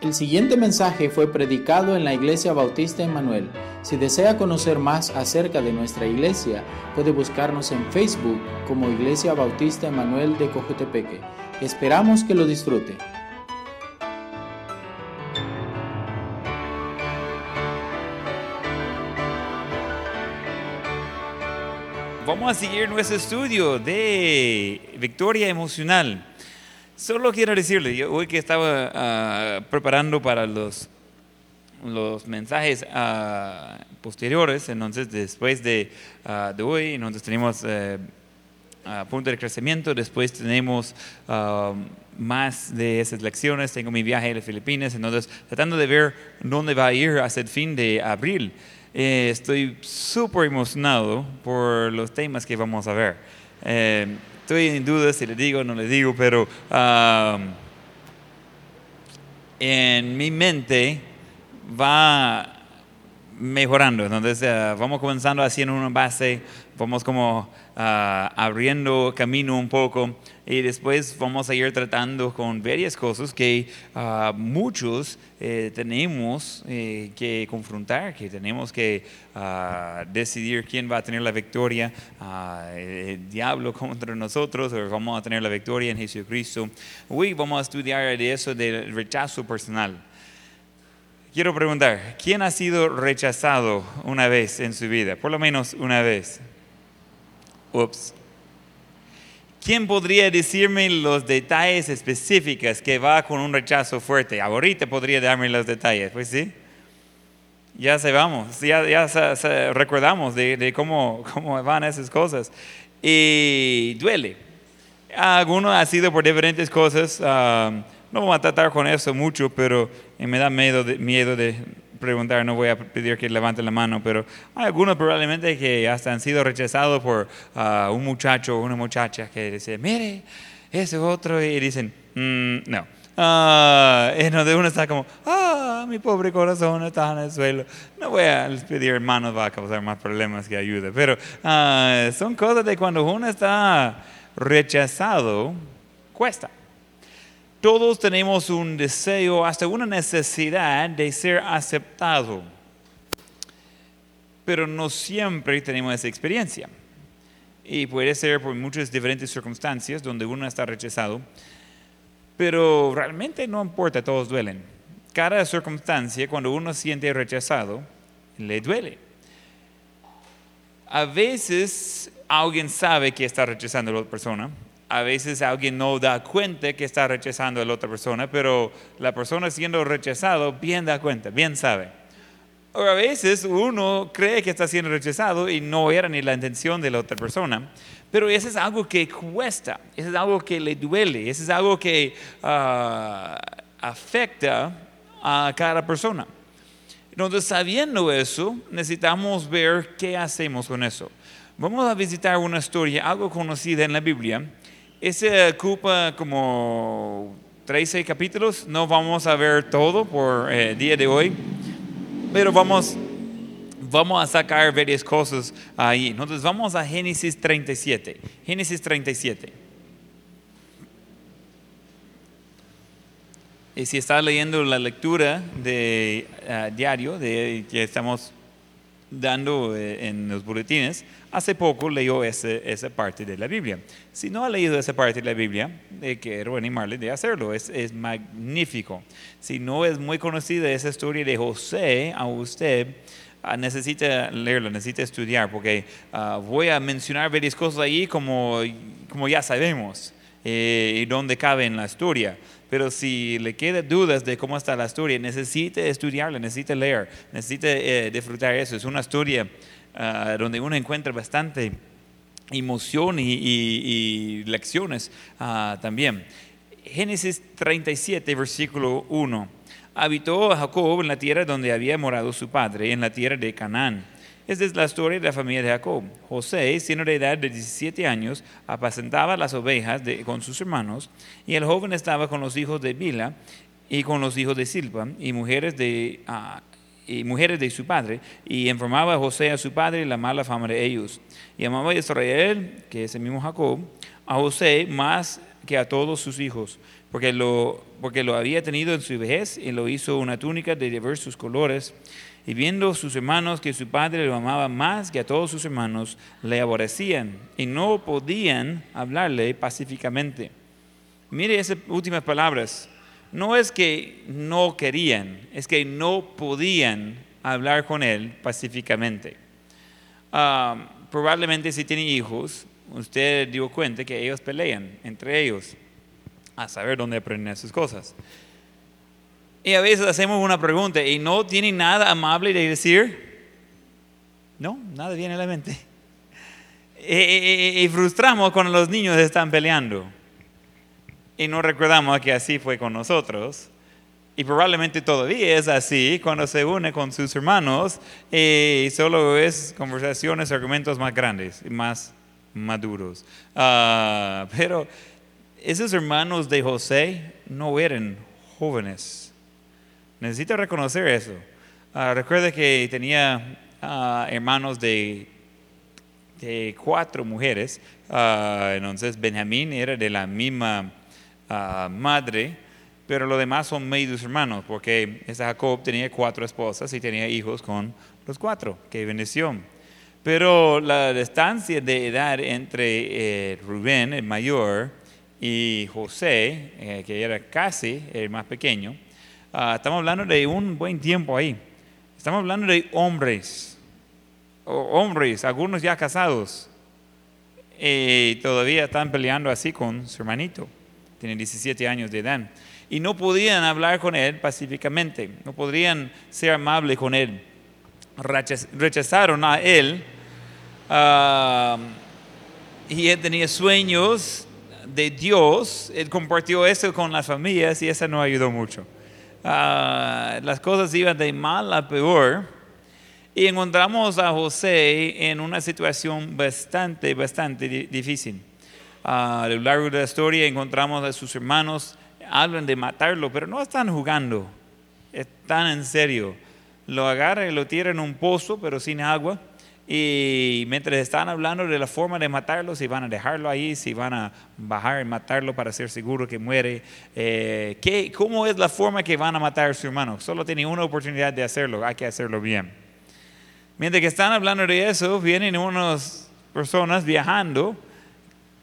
El siguiente mensaje fue predicado en la Iglesia Bautista Emanuel. Si desea conocer más acerca de nuestra iglesia, puede buscarnos en Facebook como Iglesia Bautista Emanuel de Cojutepeque. Esperamos que lo disfrute. Vamos a seguir nuestro estudio de victoria emocional. Solo quiero decirle, yo hoy que estaba ah, preparando para los, los mensajes ah, posteriores, entonces después de, ah, de hoy, entonces tenemos eh, punto de crecimiento, después tenemos más de esas lecciones, tengo mi viaje a las Filipinas, entonces tratando de ver dónde va a ir hasta el fin de abril. Eh, estoy súper emocionado por los temas que vamos a ver. Eh, estoy en duda si le digo o no le digo, pero en mi mente va mejorando. Entonces, vamos comenzando haciendo una base, vamos como uh, abriendo camino un poco y después vamos a ir tratando con varias cosas que uh, muchos eh, tenemos eh, que confrontar, que tenemos que decidir quién va a tener la victoria, el diablo contra nosotros o vamos a tener la victoria en Jesucristo. Hoy vamos a estudiar de eso del rechazo personal. Quiero preguntar, ¿quién ha sido rechazado una vez en su vida? Por lo menos una vez. Ups. ¿Quién podría decirme los detalles específicos que va con un rechazo fuerte? Ahorita podría darme los detalles, pues sí. Ya sabemos, ya, ya recordamos de, cómo, cómo van esas cosas. Y duele. Algunos ha sido por diferentes cosas. Ah, no vamos a tratar con eso mucho, pero me da miedo de, miedo de preguntar, no voy a pedir que levante la mano, pero hay algunos probablemente que hasta han sido rechazados por uh, un muchacho o una muchacha que dice, mire, ese otro, y dicen, mm, no. Uh, y de uno está como, ah, mi pobre corazón está en el suelo. No voy a pedir hermanos, va a causar más problemas que ayuda. Pero uh, son cosas de cuando uno está rechazado, cuesta. Todos tenemos un deseo, hasta una necesidad de ser aceptado, pero no siempre tenemos esa experiencia. Y puede ser por muchas diferentes circunstancias donde uno está rechazado, pero realmente no importa, todos duelen. Cada circunstancia, cuando uno siente rechazado, le duele. A veces alguien sabe que está rechazando a la otra persona, a veces alguien no da cuenta que está rechazando a la otra persona, pero la persona siendo rechazado bien da cuenta, bien sabe. O a veces uno cree que está siendo rechazado y no era ni la intención de la otra persona, pero eso es algo que cuesta, eso es algo que le duele, eso es algo que ah, afecta a cada persona. Entonces, sabiendo eso, necesitamos ver qué hacemos con eso. Vamos a visitar una historia, algo conocida en la Biblia, ese ocupa como 13 capítulos. No vamos a ver todo por el eh, día de hoy, pero vamos, vamos a sacar varias cosas ahí. Entonces vamos a Génesis 37. Génesis 37. Y si está leyendo la lectura de eh, diario de, que estamos dando eh, en los boletines, hace poco leyó esa parte de la Biblia. Si no ha leído esa parte de la Biblia, eh, quiero animarle de hacerlo, es, es, magnífico. Si no es muy conocida esa historia de José a usted, ah, necesita leerlo, necesita estudiar, porque ah, voy a mencionar varias cosas ahí como, como ya sabemos eh, y dónde cabe en la historia. Pero si le quedan dudas de cómo está la historia, necesita estudiarla, necesita leer, necesita eh, disfrutar eso. Es una historia ah, donde uno encuentra bastante emoción y, lecciones ah, también. Génesis 37, versículo 1. Habitó Jacob en la tierra donde había morado su padre, en la tierra de Canaán esta es la historia de la familia de Jacob. José, siendo de edad de 17 años, apacentaba las ovejas con sus hermanos, y el joven estaba con los hijos de Bila y con los hijos de Silpa y mujeres de, ah, y mujeres de su padre, y informaba a José a su padre la mala fama de ellos. Y amaba a Israel, que es el mismo Jacob, a José más que a todos sus hijos, porque lo, porque lo había tenido en su vejez y lo hizo una túnica de diversos colores. Y viendo sus hermanos que su padre lo amaba más que a todos sus hermanos, le aborrecían y no podían hablarle pacíficamente. Mire esas últimas palabras. No es que no querían, es que no podían hablar con él pacíficamente. Ah, probablemente si tiene hijos, usted dio cuenta que ellos pelean entre ellos a saber dónde aprenden esas cosas. Y a veces hacemos una pregunta y no tienen nada amable de decir. No, nada viene a la mente. Y, frustramos cuando los niños están peleando. Y no recordamos que así fue con nosotros. Y probablemente todavía es así cuando se une con sus hermanos y solo es conversaciones, argumentos más grandes, más maduros. Ah, pero esos hermanos de José no eran jóvenes. Necesito reconocer eso. Uh, recuerda que tenía ah, hermanos de, cuatro mujeres. Ah, entonces Benjamín era de la misma madre, pero los demás son medios hermanos, porque ese Jacob tenía cuatro esposas y tenía hijos con los cuatro. Qué bendición. Pero la distancia de edad entre eh, Rubén, el mayor, y José, eh, que era casi el más pequeño, ah, estamos hablando de un buen tiempo ahí. Estamos hablando de hombres, hombres, algunos ya casados, y todavía están peleando así con su hermanito. Tiene 17 años de edad. Y no podían hablar con él pacíficamente, no podrían ser amables con él. Rechazaron a él. Ah, y él tenía sueños de Dios, él compartió eso con las familias y eso no ayudó mucho. Ah, las cosas iban de mal a peor y encontramos a José en una situación bastante, bastante difícil. Ah, a lo largo de la historia encontramos a sus hermanos, hablan de matarlo, pero no están jugando, están en serio. Lo agarran y lo tiran en un pozo, pero sin agua y mientras están hablando de la forma de matarlo, si van a dejarlo ahí, si van a bajar y matarlo para ser seguro que muere, eh, ¿qué, ¿cómo es la forma que van a matar a su hermano? Solo tiene una oportunidad de hacerlo, hay que hacerlo bien. Mientras que están hablando de eso, vienen unas personas viajando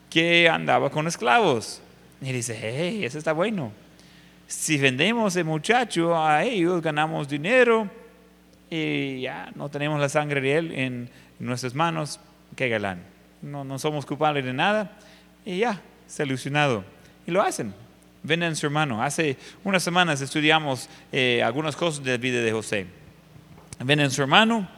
que andaba con esclavos. Y dice, hey, eso está bueno. Si vendemos ese muchacho a ellos, ganamos dinero y ya no tenemos la sangre de Él en nuestras manos, qué galán. No, no somos culpables de nada y ya, solucionado. Y lo hacen. Venden su hermano. Hace unas semanas estudiamos eh, algunas cosas de la vida de José. Venden su hermano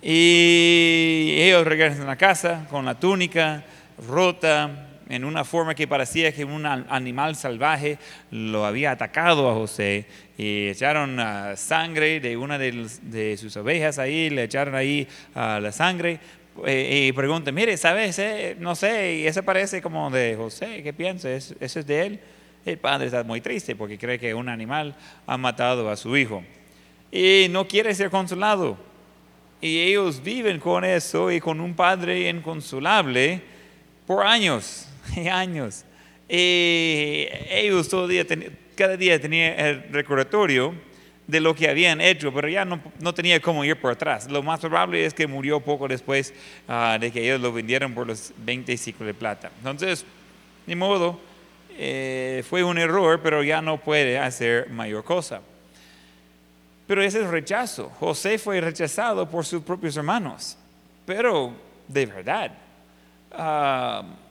y ellos regresan a casa con la túnica rota, en una forma que parecía que un animal salvaje lo había atacado a José y echaron ah, sangre de una de, sus ovejas ahí, le echaron ahí uh, la sangre eh, y pregunta, mire, ¿sabes? no sé, y ese parece como de José, ¿qué piensas? ¿Ese es de él? El padre está muy triste porque cree que un animal ha matado a su hijo y no quiere ser consolado. Y ellos viven con eso y con un padre inconsolable por años años. Y ellos todo día, cada día tenían el recordatorio de lo que habían hecho, pero ya no, no, tenía cómo ir por atrás. Lo más probable es que murió poco después ah, de que ellos lo vendieron por los 20 ciclos de plata. Entonces, ni modo, eh, fue un error, pero ya no puede hacer mayor cosa. Pero ese es rechazo. José fue rechazado por sus propios hermanos, pero de verdad. Uh,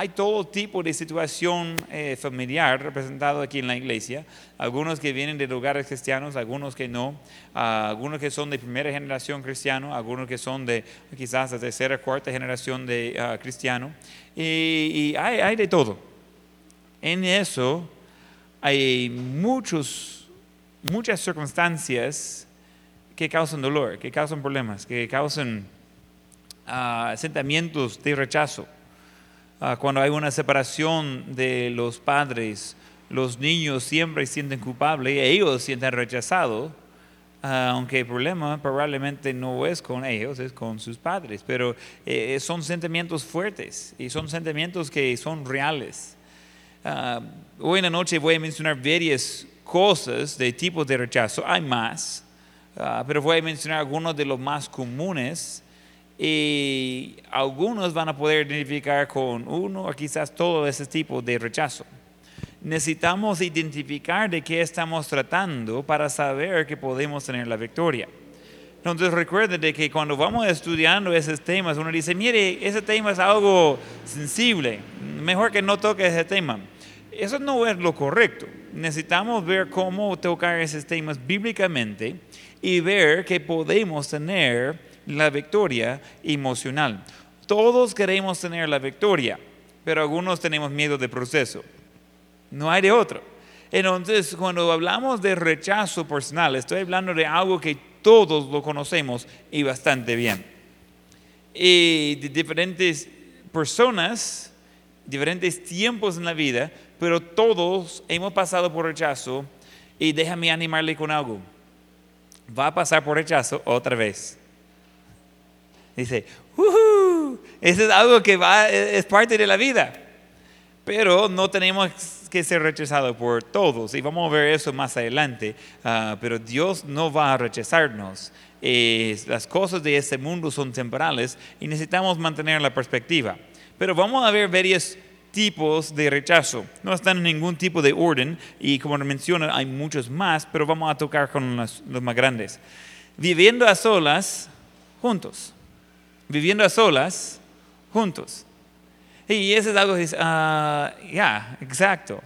hay todo tipo de situación eh, familiar representado aquí en la iglesia, algunos que vienen de lugares cristianos, algunos que no, ah, algunos que son de primera generación cristiano, algunos que son de quizás de tercera, cuarta generación de uh, cristiano, y, hay, de todo. En eso hay muchos, muchas circunstancias que causan dolor, que causan problemas, que causan uh, sentimientos de rechazo. Ah, cuando hay una separación de los padres, los niños siempre sienten culpables, ellos sienten rechazados, ah, aunque el problema probablemente no es con ellos, es con sus padres, pero eh, son sentimientos fuertes y son sentimientos que son reales. Ah, hoy en la noche voy a mencionar varias cosas de tipos de rechazo. Hay más, pero voy a mencionar algunos de los más comunes y algunos van a poder identificar con uno o quizás todo ese tipo de rechazo. Necesitamos identificar de qué estamos tratando para saber que podemos tener la victoria. Entonces recuerden de que cuando vamos estudiando esos temas, uno dice, mire, ese tema es algo sensible, mejor que no toque ese tema. Eso no es lo correcto. Necesitamos ver cómo tocar esos temas bíblicamente y ver que podemos tener la victoria emocional. Todos queremos tener la victoria, pero algunos tenemos miedo del proceso. No hay de otro. Entonces, cuando hablamos de rechazo personal, estoy hablando de algo que todos lo conocemos y bastante bien. Y de diferentes personas, diferentes tiempos en la vida, pero todos hemos pasado por rechazo y déjame animarle con algo. Va a pasar por rechazo otra vez. Dice, eso es algo que va, es parte de la vida. Pero no tenemos que ser rechazado por todos. Y vamos a ver eso más adelante. Ah, pero Dios no va a rechazarnos. las cosas de este mundo son temporales y necesitamos mantener la perspectiva. Pero vamos a ver varios tipos de rechazo. No están en ningún tipo de orden y como menciona hay muchos más, pero vamos a tocar con los, más grandes. Viviendo a solas, juntos. Viviendo a solas, juntos. Y eso es algo que dice, ah, ya, exacto.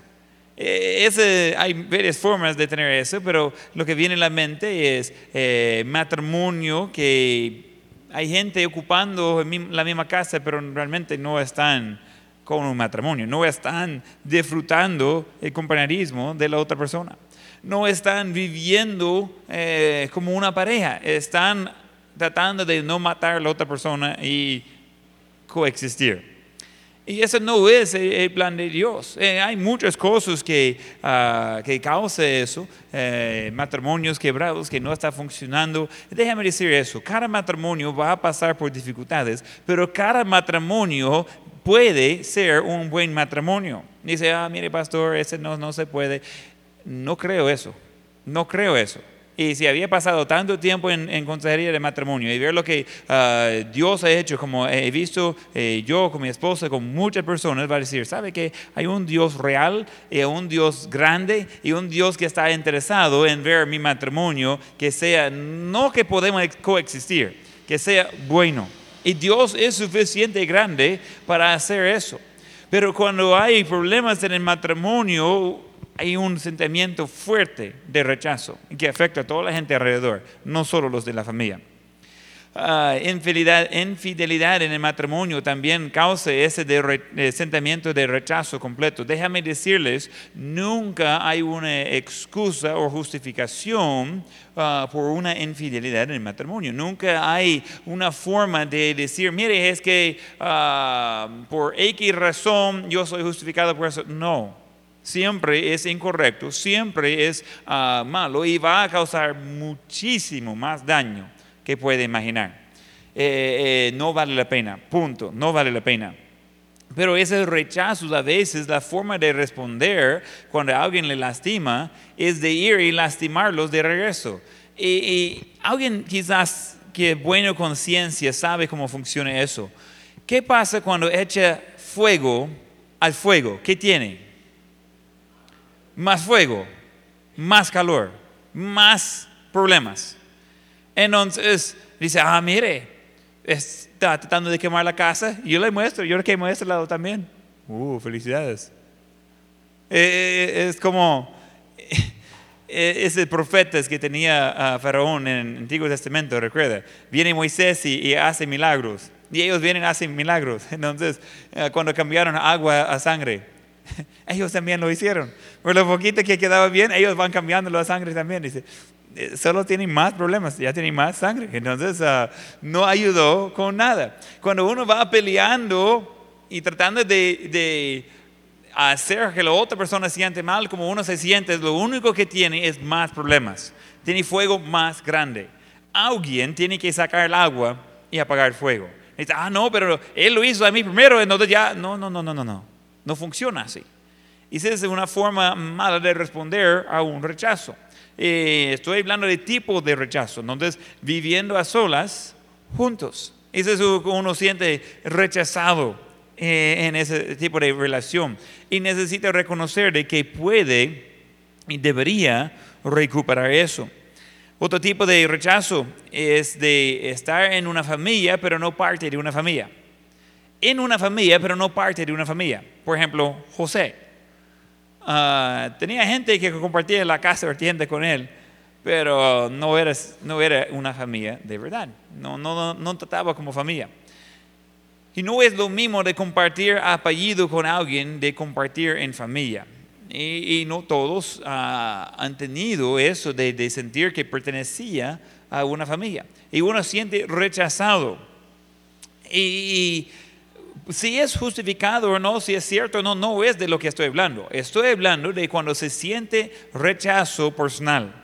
E, ese, hay varias formas de tener eso, pero lo que viene a la mente es eh, matrimonio, que hay gente ocupando la misma casa, pero realmente no están con un matrimonio, no están disfrutando el compañerismo de la otra persona, no están viviendo eh, como una pareja, están tratando de no matar a la otra persona y coexistir. Y ese no es el plan de Dios. Eh, hay muchas cosas que, uh, que causan eso, eh, matrimonios quebrados que no están funcionando. Déjame decir eso, cada matrimonio va a pasar por dificultades, pero cada matrimonio puede ser un buen matrimonio. Dice, ah, mire pastor, ese no, no se puede. No creo eso, no creo eso. Y si había pasado tanto tiempo en, consejería de matrimonio y ver lo que ah, Dios ha hecho, como he visto eh, yo con mi esposa, con muchas personas, va a decir, ¿sabe que hay un Dios real y un Dios grande y un Dios que está interesado en ver mi matrimonio que sea, no que podemos coexistir, que sea bueno. Y Dios es suficiente grande para hacer eso. Pero cuando hay problemas en el matrimonio, hay un sentimiento fuerte de rechazo que afecta a toda la gente alrededor, no solo los de la familia. Uh, infidelidad, en el matrimonio también causa ese de sentimiento de rechazo completo. Déjame decirles, nunca hay una excusa o justificación ah, por una infidelidad en el matrimonio. Nunca hay una forma de decir, mire, es que uh, por X razón yo soy justificado por eso. No siempre es incorrecto, siempre es ah, malo y va a causar muchísimo más daño que puede imaginar. Eh, eh, no vale la pena, punto, no vale la pena. Pero ese rechazo a veces, la forma de responder cuando alguien le lastima es de ir y lastimarlos de regreso. Y, y alguien quizás que buena conciencia sabe cómo funciona eso. ¿Qué pasa cuando echa fuego al fuego? ¿Qué tiene? Más fuego, más calor, más problemas. Entonces dice, ah, mire, está tratando de quemar la casa. yo le muestro, yo le quemo este lado también. Uh, felicidades. Eh, eh, es como ese profeta que tenía a Faraón en el Antiguo Testamento, recuerda. Viene Moisés y, y hace milagros. Y ellos vienen y hacen milagros. Entonces, eh, cuando cambiaron agua a sangre, ellos también lo hicieron. Por lo poquito que quedaba bien, ellos van cambiando la sangre también. Dice, eh, solo tienen más problemas, ya tienen más sangre. Entonces ah, no ayudó con nada. Cuando uno va peleando y tratando de, hacer que la otra persona siente mal como uno se siente, lo único que tiene es más problemas. Tiene fuego más grande. Alguien tiene que sacar el agua y apagar el fuego. Ah, no, pero él lo hizo a mí primero, entonces ya, no, no, no, no, no. No funciona así. Y esa es una forma mala de responder a un rechazo. Eh, estoy hablando de tipo de rechazo. Entonces, viviendo a solas, juntos. Ese es uno siente rechazado eh, en ese tipo de relación. Y necesita reconocer de que puede y debería recuperar eso. Otro tipo de rechazo es de estar en una familia, pero no parte de una familia. En una familia, pero no parte de una familia. Por ejemplo, José. Ah, tenía gente que compartía la casa vertiente con él, pero no era, no era una familia de verdad. No, no, no, trataba como familia. Y no es lo mismo de compartir apellido con alguien de compartir en familia. Y, no todos ah, han tenido eso de, de, sentir que pertenecía a una familia. Y uno siente rechazado. y si es justificado o no, si es cierto o no, no es de lo que estoy hablando. Estoy hablando de cuando se siente rechazo personal.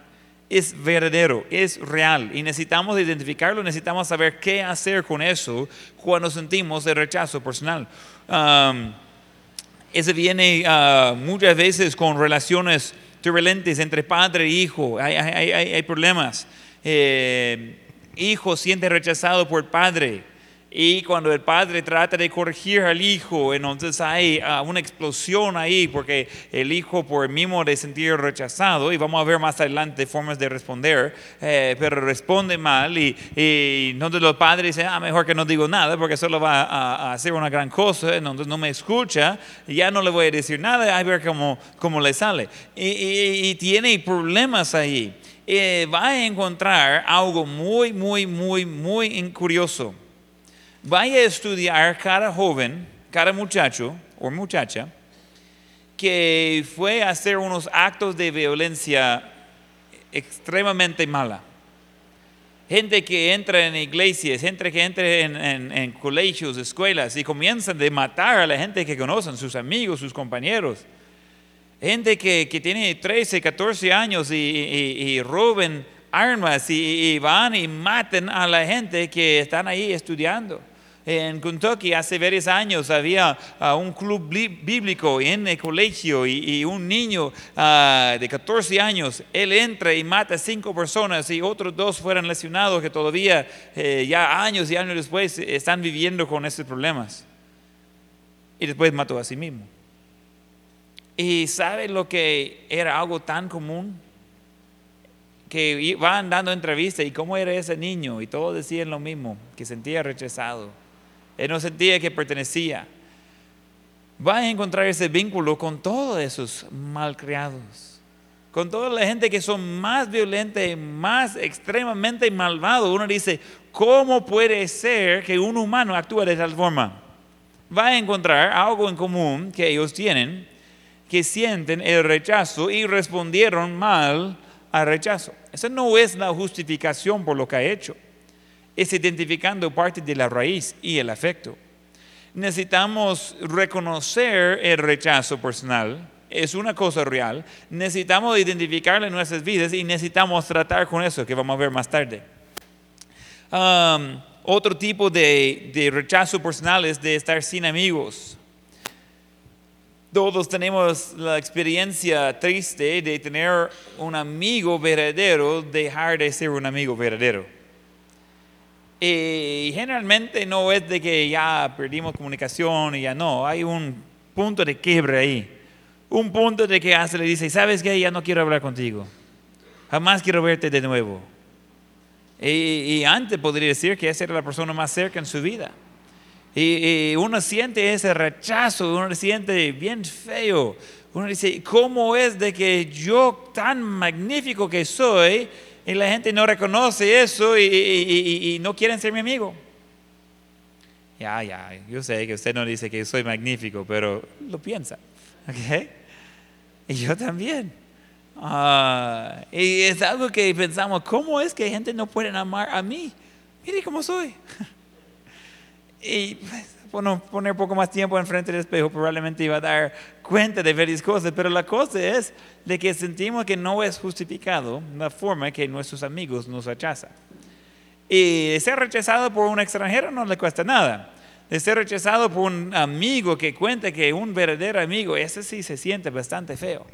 Es verdadero, es real y necesitamos identificarlo, necesitamos saber qué hacer con eso cuando sentimos el rechazo personal. eso viene ah, muchas veces con relaciones turbulentes entre padre e hijo. Hay, problemas. Eh, hijo siente rechazado por padre y cuando el padre trata de corregir al hijo, entonces hay ah, una explosión ahí porque el hijo por el mismo de sentir rechazado, y vamos a ver más adelante formas de responder, eh, pero responde mal y, y, entonces los padres dicen, ah, mejor que no digo nada porque solo va a, hacer una gran cosa, entonces no me escucha, ya no le voy a decir nada, a ver cómo, cómo le sale. Y, y tiene problemas ahí. Eh, va a encontrar algo muy, muy, muy, muy curioso vaya a estudiar cada joven, cada muchacho o muchacha que fue a hacer unos actos de violencia extremadamente mala. Gente que entra en iglesias, gente que entra en, colegios, escuelas y comienzan a matar a la gente que conocen, sus amigos, sus compañeros. Gente que, tiene 13, 14 años y, roben armas y, y, van y maten a la gente que están ahí estudiando. En Kentucky hace varios años había ah, un club bíblico en el colegio y, un niño ah, de 14 años, él entra y mata cinco personas y otros dos fueron lesionados que todavía eh, ya años y años después están viviendo con esos problemas. Y después mató a sí mismo. ¿Y sabe lo que era algo tan común? Que iban dando entrevistas y cómo era ese niño y todos decían lo mismo, que sentía rechazado él no sentía que pertenecía. Va a encontrar ese vínculo con todos esos malcriados, con toda la gente que son más violentos y más extremadamente malvados. Uno dice, ¿cómo puede ser que un humano actúe de tal forma? Va a encontrar algo en común que ellos tienen, que sienten el rechazo y respondieron mal al rechazo. Esa no es la justificación por lo que ha hecho es identificando parte de la raíz y el afecto. Necesitamos reconocer el rechazo personal, es una cosa real, necesitamos identificarlo en nuestras vidas y necesitamos tratar con eso, que vamos a ver más tarde. Um, otro tipo de, de rechazo personal es de estar sin amigos. Todos tenemos la experiencia triste de tener un amigo verdadero, dejar de ser un amigo verdadero. Y generalmente no es de que ya perdimos comunicación y ya no, hay un punto de quiebre ahí. Un punto de que hace le dice, ¿sabes qué? Ya no quiero hablar contigo. Jamás quiero verte de nuevo. Y, antes podría decir que esa era la persona más cerca en su vida. Y, y, uno siente ese rechazo, uno siente bien feo. Uno dice, ¿cómo es de que yo tan magnífico que soy? Y la gente no reconoce eso y, no quieren ser mi amigo. Ya, ya, yo sé que usted no dice que soy magnífico, pero lo piensa. ¿ok? Y yo también. Ah, y es algo que pensamos, ¿cómo es que gente no puede amar a mí? Mire cómo soy. y pues, poner poco más tiempo enfrente del espejo probablemente iba a dar cuenta de varias cosas, pero la cosa es de que sentimos que no es justificado la forma que nuestros amigos nos rechazan. Y ser rechazado por un extranjero no le cuesta nada. de ser rechazado por un amigo que cuenta que un verdadero amigo, ese sí se siente bastante feo.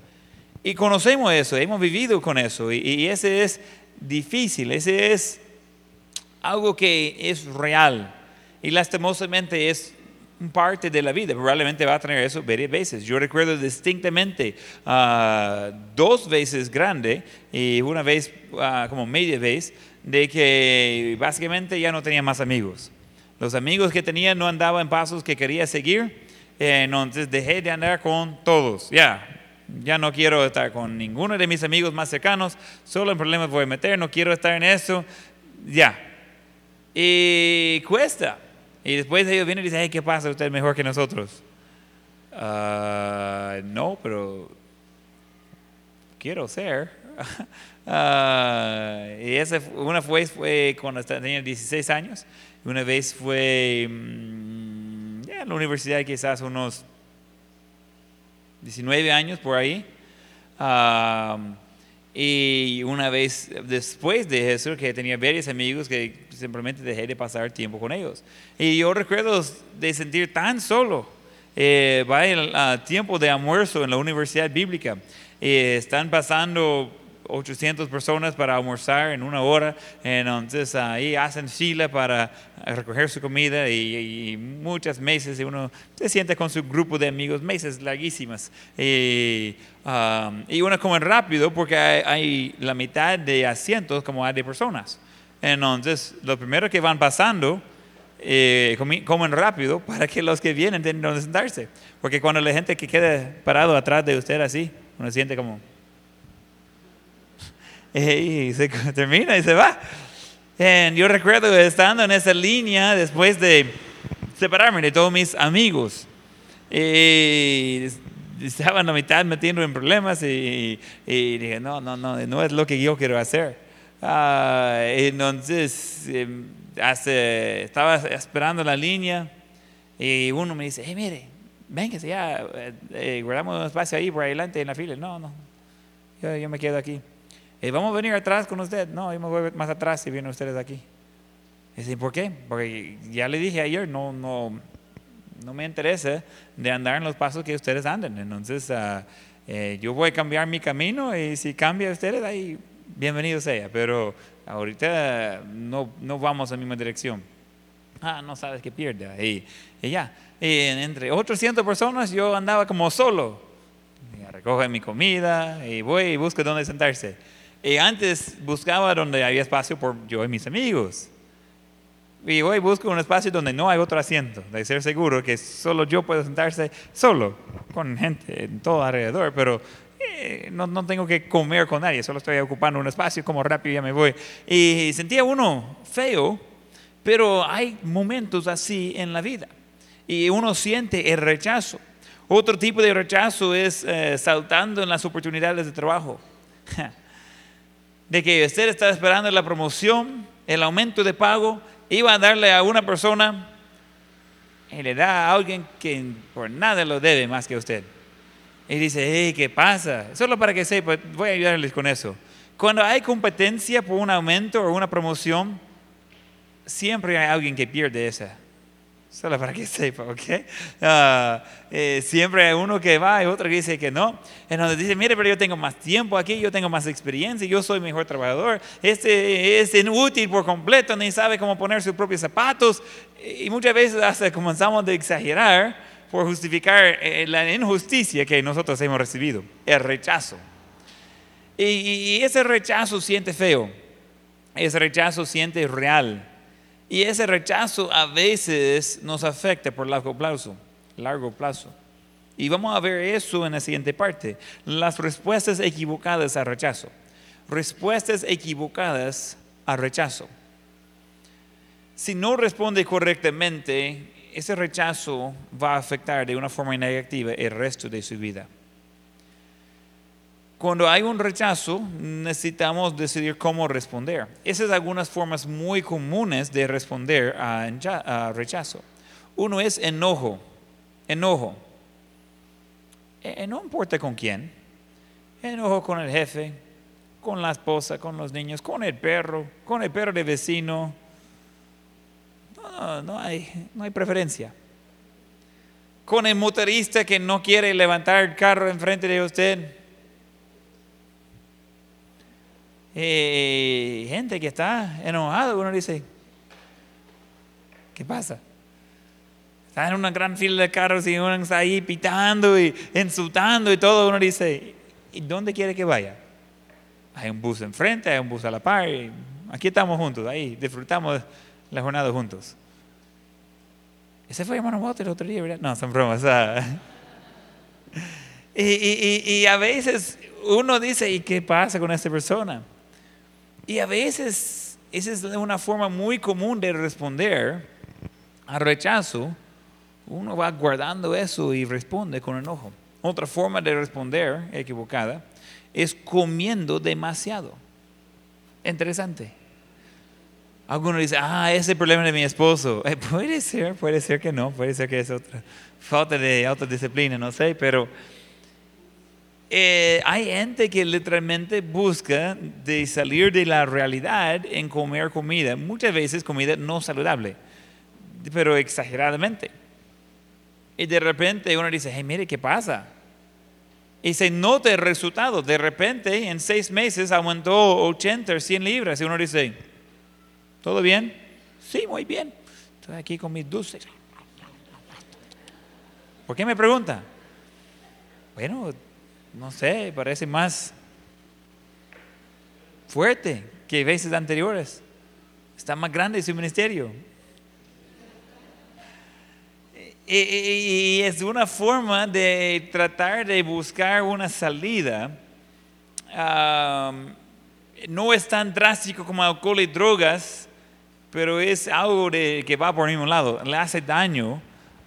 Y conocemos eso, hemos vivido con eso, y, y ese es difícil, ese es algo que es real. Y lastimosamente es parte de la vida. Probablemente va a tener eso varias veces. Yo recuerdo distintamente ah, dos veces grande y una vez ah, como media vez de que básicamente ya no tenía más amigos. Los amigos que tenía no andaban en pasos que quería seguir, eh, entonces dejé de andar con todos. Ya, ya no quiero estar con ninguno de mis amigos más cercanos, solo en problemas voy a meter, no quiero estar en eso. Ya. Y cuesta. Y después ellos vienen y dicen, ¿qué pasa? Usted es mejor que nosotros. Ah, no, pero quiero ser. Ah, y esa, una vez fue cuando tenía 16 años, una vez fue mm, en la universidad quizás unos 19 años por ahí. Ah, y una vez después de eso, que tenía varios amigos que simplemente dejé de pasar tiempo con ellos. Y yo recuerdo de sentir tan solo. Eh, va el tiempo de almuerzo en la universidad bíblica. Eh, están pasando 800 personas para almorzar en una hora, entonces ahí hacen fila para recoger su comida y, muchas meses uno se siente con su grupo de amigos, meses larguísimas. Y, um, y uno come rápido porque hay, la mitad de asientos como hay de personas. Entonces, lo primero que van pasando, eh, comen rápido para que los que vienen tengan donde sentarse. Porque cuando la gente que queda parado atrás de usted así, uno siente como y se termina y se va. yo recuerdo estando en esa línea después de separarme de todos mis amigos. Y estaba en la mitad metiendo en problemas y, dije, no, no, no, no es lo que yo quiero hacer. Ah, entonces, em, hace, estaba esperando la línea y uno me dice, hey, mire, venga, ya, eh, eh, guardamos un espacio ahí por adelante en la fila. No, no, yo, yo me quedo aquí. Eh, vamos a venir atrás con usted. No, yo me voy más atrás si vienen ustedes aquí. Y ¿por qué? Porque ya le dije ayer, no, no, no me interesa de andar en los pasos que ustedes anden. Entonces, eh, yo voy a cambiar mi camino y si cambia ustedes, ahí bienvenido sea. Pero ahorita no, no vamos en la misma dirección. Ah, no sabes que pierde. Y, y ya. Y entre otras cientos personas yo andaba como solo. recoge mi comida y voy y busco dónde sentarse. Y antes buscaba donde había espacio por yo y mis amigos. Y hoy busco un espacio donde no hay otro asiento, de ser seguro que solo yo puedo sentarse solo, con gente en todo alrededor, pero eh, no, no, tengo que comer con nadie, solo estoy ocupando un espacio, como rápido ya me voy. Y sentía uno feo, pero hay momentos así en la vida. Y uno siente el rechazo. Otro tipo de rechazo es eh, saltando en las oportunidades de trabajo. de que usted estaba esperando la promoción, el aumento de pago, iba a darle a una persona y le da a alguien que por nada lo debe más que a usted. Y dice, hey, ¿qué pasa? Solo para que sepa, voy a ayudarles con eso. Cuando hay competencia por un aumento o una promoción, siempre hay alguien que pierde esa. Solo para que sepa, ¿ok? Ah, eh, siempre hay uno que va y otro que dice que no. Entonces dice, mire, pero yo tengo más tiempo aquí, yo tengo más experiencia, yo soy mejor trabajador. Este es inútil por completo, ni sabe cómo poner sus propios zapatos. Y muchas veces hasta comenzamos a exagerar por justificar eh, la injusticia que nosotros hemos recibido, el rechazo. Y, y ese rechazo siente feo, ese rechazo siente real. Y ese rechazo a veces nos afecta por largo plazo, largo plazo. Y vamos a ver eso en la siguiente parte. Las respuestas equivocadas al rechazo. Respuestas equivocadas al rechazo. Si no responde correctamente, ese rechazo va a afectar de una forma negativa el resto de su vida. Cuando hay un rechazo, necesitamos decidir cómo responder. Esas son algunas formas muy comunes de responder a, rechazo. Uno es enojo. Enojo. E, e, no importa con quién. Enojo con el jefe, con la esposa, con los niños, con el perro, con el perro de vecino. No, hay, no hay preferencia. Con el motorista que no quiere levantar el carro enfrente de usted. Eh, gente que está enojada, uno dice, ¿qué pasa? Está en una gran fila de carros y uno está ahí pitando y insultando y todo. Uno dice, ¿y dónde quiere que vaya? Hay un bus enfrente, hay un bus a la par. aquí estamos juntos, ahí disfrutamos la jornada juntos. Ese fue hermano Walter el otro día, ¿verdad? No, son bromas. y, y, y, a veces uno dice, ¿y qué pasa con esta persona? Y a veces esa es una forma muy común de responder al rechazo uno va guardando eso y responde con enojo. Otra forma de responder equivocada es comiendo demasiado. Interesante. Algunos dicen, ah, ese problema de mi esposo. Eh, puede ser, puede ser que no, puede ser que es otra falta de autodisciplina, no sé, pero eh, hay gente que literalmente busca de salir de la realidad en comer comida, muchas veces comida no saludable, pero exageradamente. Y de repente uno dice, hey, mire, ¿qué pasa? Y se nota el resultado. De repente, en seis meses aumentó 80 o 100 libras. Y uno dice, ¿todo bien? Sí, muy bien. Estoy aquí con mis dulces. ¿Por qué me pregunta? Bueno, no sé, parece más fuerte que veces anteriores. Está más grande su ministerio. Y, es una forma de tratar de buscar una salida. no es tan drástico como alcohol y drogas, pero es algo de, que va por el mismo lado. Le hace daño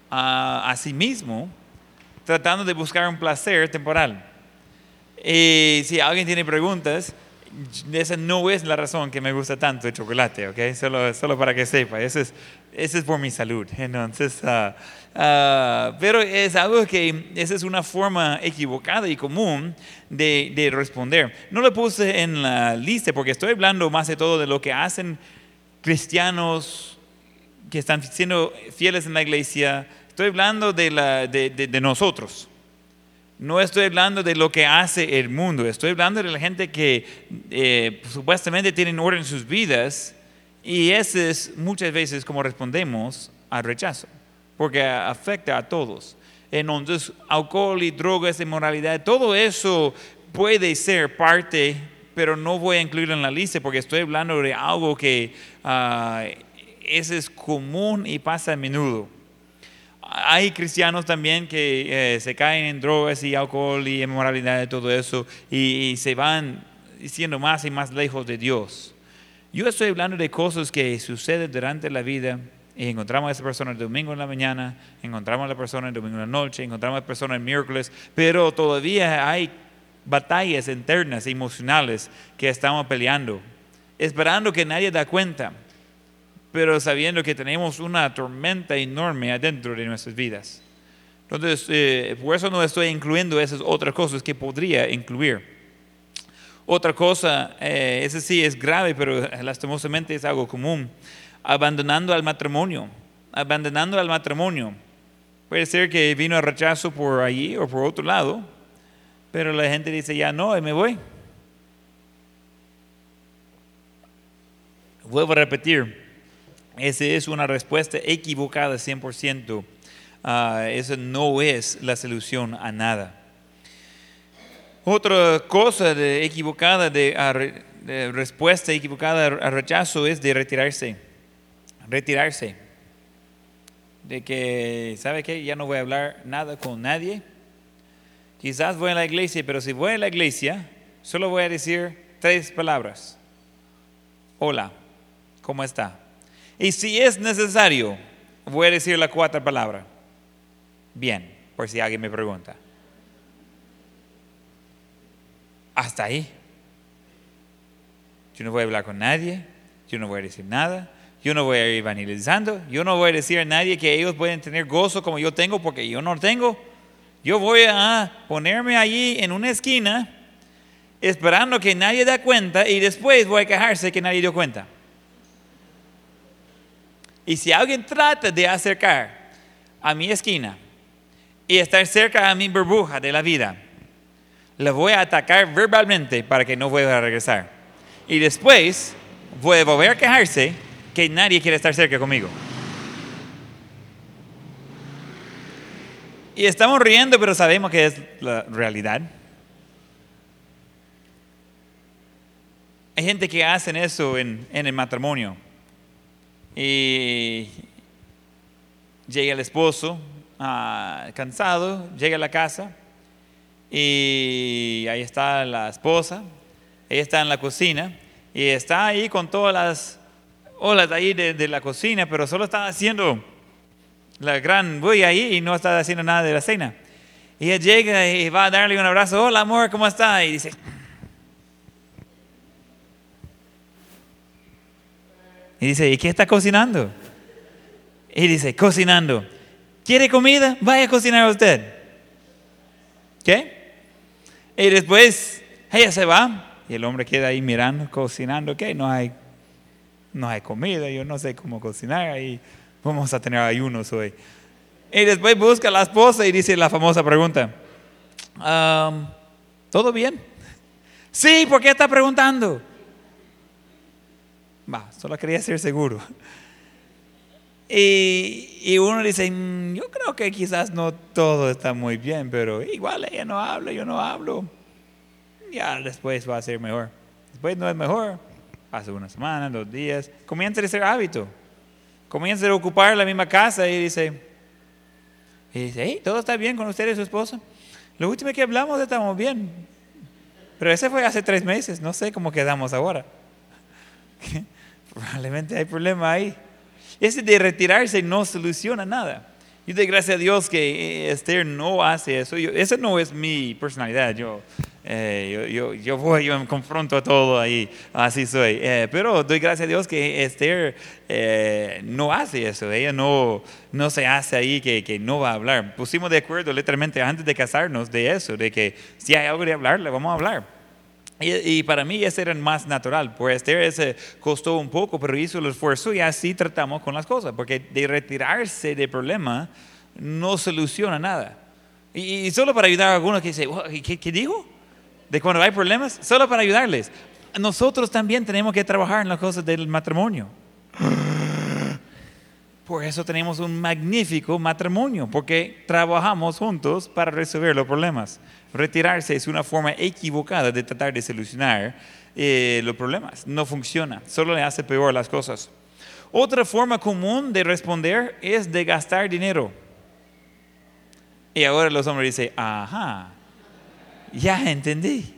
a, a sí mismo tratando de buscar un placer temporal. Y si alguien tiene preguntas, esa no es la razón que me gusta tanto el chocolate, ¿ok? Solo, solo para que sepa, eso es, eso es por mi salud. Entonces, uh, uh, pero es algo que esa es una forma equivocada y común de, de, responder. No lo puse en la lista porque estoy hablando más de todo de lo que hacen cristianos que están siendo fieles en la iglesia. Estoy hablando de, la, de, de, de nosotros. No estoy hablando de lo que hace el mundo, estoy hablando de la gente que eh, supuestamente tienen orden en sus vidas y ese es muchas veces como respondemos al rechazo, porque afecta a todos. Entonces, alcohol y drogas, inmoralidad, todo eso puede ser parte, pero no voy a incluirlo en la lista porque estoy hablando de algo que uh, ese es común y pasa a menudo hay cristianos también que eh, se caen en drogas y alcohol y inmoralidad y todo eso y, se van siendo más y más lejos de Dios. Yo estoy hablando de cosas que suceden durante la vida y encontramos a esa persona el domingo en la mañana, encontramos a la persona el domingo en la noche, encontramos a la persona el miércoles, pero todavía hay batallas internas, emocionales que estamos peleando, esperando que nadie da cuenta pero sabiendo que tenemos una tormenta enorme adentro de nuestras vidas. Entonces, eh, por eso no estoy incluyendo esas otras cosas que podría incluir. Otra cosa, eh, ese sí es grave, pero lastimosamente es algo común, abandonando al matrimonio, abandonando al matrimonio. Puede ser que vino el rechazo por allí o por otro lado, pero la gente dice, ya no, y me voy. Vuelvo a repetir, esa es una respuesta equivocada 100%. Uh, ah, esa no es la solución a nada. Otra cosa equivocada, de, respuesta equivocada al rechazo es de retirarse. Retirarse. De que, ¿sabe qué? Ya no voy a hablar nada con nadie. Quizás voy a la iglesia, pero si voy a la iglesia, solo voy a decir tres palabras. Hola, ¿cómo está? Y si es necesario, voy a decir la cuarta palabra. Bien, por si alguien me pregunta. Hasta ahí. Yo no voy a hablar con nadie, yo no voy a decir nada, yo no voy a ir evangelizando, yo no voy a decir a nadie que ellos pueden tener gozo como yo tengo porque yo no tengo. Yo voy a ponerme allí en una esquina esperando que nadie da cuenta y después voy a quejarse que nadie dio cuenta. Y si alguien trata de acercar a mi esquina y estar cerca a mi burbuja de la vida, le voy a atacar verbalmente para que no vuelva a regresar. Y después voy a volver a quejarse que nadie quiere estar cerca conmigo. Y estamos riendo, pero sabemos que es la realidad. Hay gente que hacen eso en, en el matrimonio. Y llega el esposo ah, cansado, llega a la casa y ahí está la esposa, ella está en la cocina y está ahí con todas las olas ahí de, de la cocina, pero solo está haciendo la gran voy ahí y no está haciendo nada de la cena. Y ella llega y va a darle un abrazo, hola amor, ¿cómo está? Y dice, y dice, ¿y qué está cocinando? Y dice, cocinando. ¿Quiere comida? Vaya a cocinar usted. ¿Qué? Y después ella se va y el hombre queda ahí mirando, cocinando. ¿Qué? No hay, no hay comida, yo no sé cómo cocinar. Y Vamos a tener ayunos hoy. Y después busca a la esposa y dice la famosa pregunta, ¿todo bien? Sí, ¿por qué está preguntando? Va, solo quería ser seguro. Y, y, uno dice, mm, yo creo que quizás no todo está muy bien, pero igual ella no habla, yo no hablo. Ya después va a ser mejor. Después no es mejor. Pasa una semana, dos días. Comienza a ser hábito comienza a ocupar la misma casa y dice, y dice, hey, ¿todo está bien con usted y su esposa? Lo último que hablamos estamos bien. Pero ese fue hace tres meses, no sé cómo quedamos ahora. Probablemente hay problema ahí. Ese de retirarse no soluciona nada. Yo doy gracias a Dios que Esther no hace eso. esa no es mi personalidad. Yo eh, yo, yo, voy, yo me confronto a todo ahí, así soy. Eh, pero doy gracias a Dios que Esther eh, no hace eso, ella no, no se hace ahí que, que, no va a hablar. Pusimos de acuerdo literalmente antes de casarnos de eso, de que si hay algo de hablar, le vamos a hablar. Y, y, para mí ese era más natural, pues Esther ese costó un poco, pero hizo el esfuerzo y así tratamos con las cosas, porque de retirarse del problema no soluciona nada. Y, solo para ayudar a algunos que dice, ¿qué, qué dijo? De cuando hay problemas, solo para ayudarles. Nosotros también tenemos que trabajar en las cosas del matrimonio. Por eso tenemos un magnífico matrimonio, porque trabajamos juntos para resolver los problemas. Retirarse es una forma equivocada de tratar de solucionar eh, los problemas. No funciona, solo le hace peor las cosas. Otra forma común de responder es de gastar dinero. Y ahora los hombres dicen, ajá, ya entendí.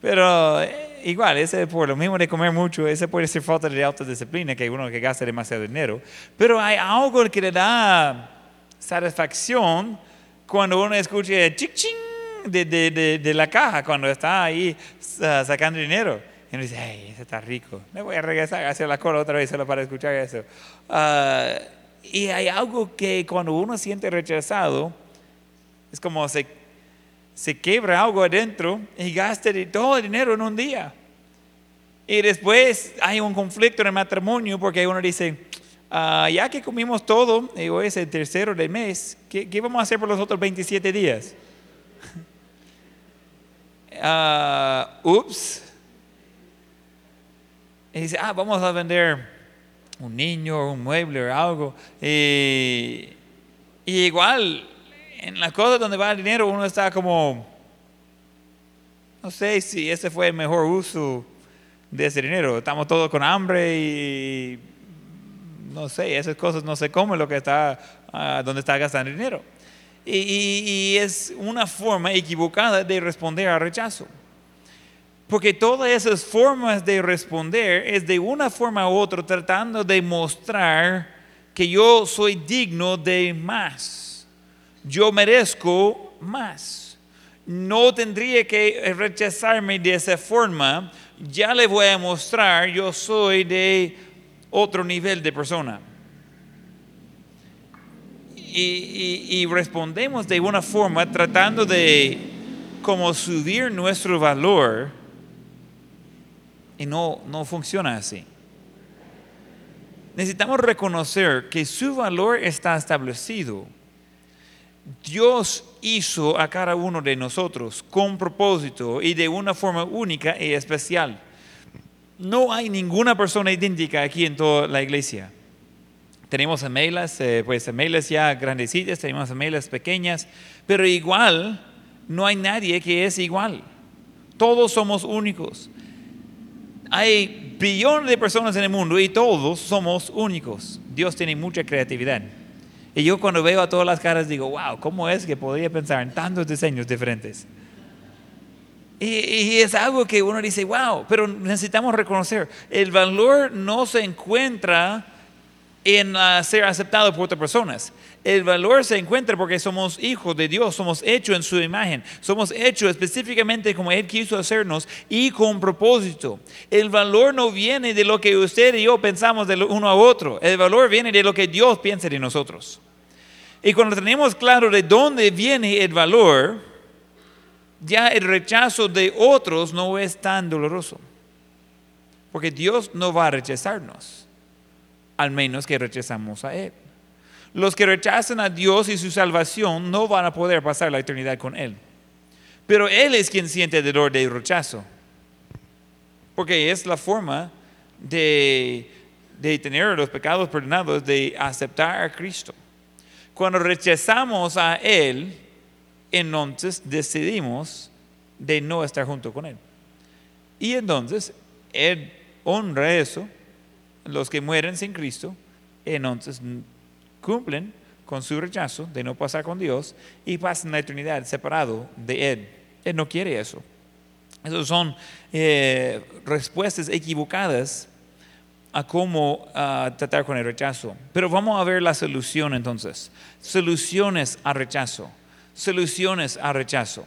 Pero eh, igual, ese por lo mismo de comer mucho, ese puede ser falta de autodisciplina, que uno que gasta demasiado dinero. Pero hay algo que le da satisfacción cuando uno escucha chic ching de, de, de, la caja, cuando está ahí sacando dinero. Y uno dice, hey, ese está rico. Me voy a regresar hacia la cola otra vez solo para escuchar eso. Ah, y hay algo que cuando uno siente rechazado, es como se se quebra algo adentro y gasta todo el dinero en un día. Y después hay un conflicto en el matrimonio porque uno dice, ah, ya que comimos todo, y hoy es el tercero del mes, ¿qué, vamos a hacer por los otros 27 días? uh, ups. Y dice, ah, vamos a vender un niño, un mueble o algo. y igual en las cosas donde va el dinero uno está como, no sé si ese fue el mejor uso de ese dinero. Estamos todos con hambre y no sé, esas cosas no se comen lo que está, uh, donde está gastando dinero. Y, y, es una forma equivocada de responder al rechazo. Porque todas esas formas de responder es de una forma u otra tratando de mostrar que yo soy digno de más yo merezco más. No tendría que rechazarme de esa forma. Ya le voy a mostrar, yo soy de otro nivel de persona. Y, respondemos de una forma tratando de como subir nuestro valor y no, no funciona así. necesitamos reconocer que su valor está establecido. Dios hizo a cada uno de nosotros con propósito y de una forma única y especial. No hay ninguna persona idéntica aquí en toda la iglesia. Tenemos gemelas, eh, pues gemelas ya grandecitas, tenemos gemelas pequeñas, pero igual no hay nadie que es igual. Todos somos únicos. Hay billones de personas en el mundo y todos somos únicos. Dios tiene mucha creatividad. Y yo cuando veo a todas las caras digo, wow, ¿cómo es que podría pensar en tantos diseños diferentes? Y, y, es algo que uno dice, wow, pero necesitamos reconocer, el valor no se encuentra en uh, ser aceptado por otras personas. El valor se encuentra porque somos hijos de Dios, somos hechos en su imagen, somos hechos específicamente como Él quiso hacernos y con propósito. El valor no viene de lo que usted y yo pensamos de uno a otro, el valor viene de lo que Dios piensa de nosotros. Y cuando tenemos claro de dónde viene el valor, ya el rechazo de otros no es tan doloroso. Porque Dios no va a rechazarnos, al menos que rechazamos a Él. Los que rechazan a Dios y su salvación no van a poder pasar la eternidad con Él. Pero Él es quien siente el dolor del rechazo. Porque es la forma de, de tener los pecados perdonados, de aceptar a Cristo. Cuando rechazamos a Él, entonces decidimos de no estar junto con Él. Y entonces Él honra eso, los que mueren sin Cristo, entonces cumplen con su rechazo de no pasar con Dios y pasan la eternidad separado de Él. Él no quiere eso. Esas son eh, respuestas equivocadas a cómo tratar con el rechazo. Pero vamos a ver la solución entonces. Soluciones al rechazo. Soluciones al rechazo.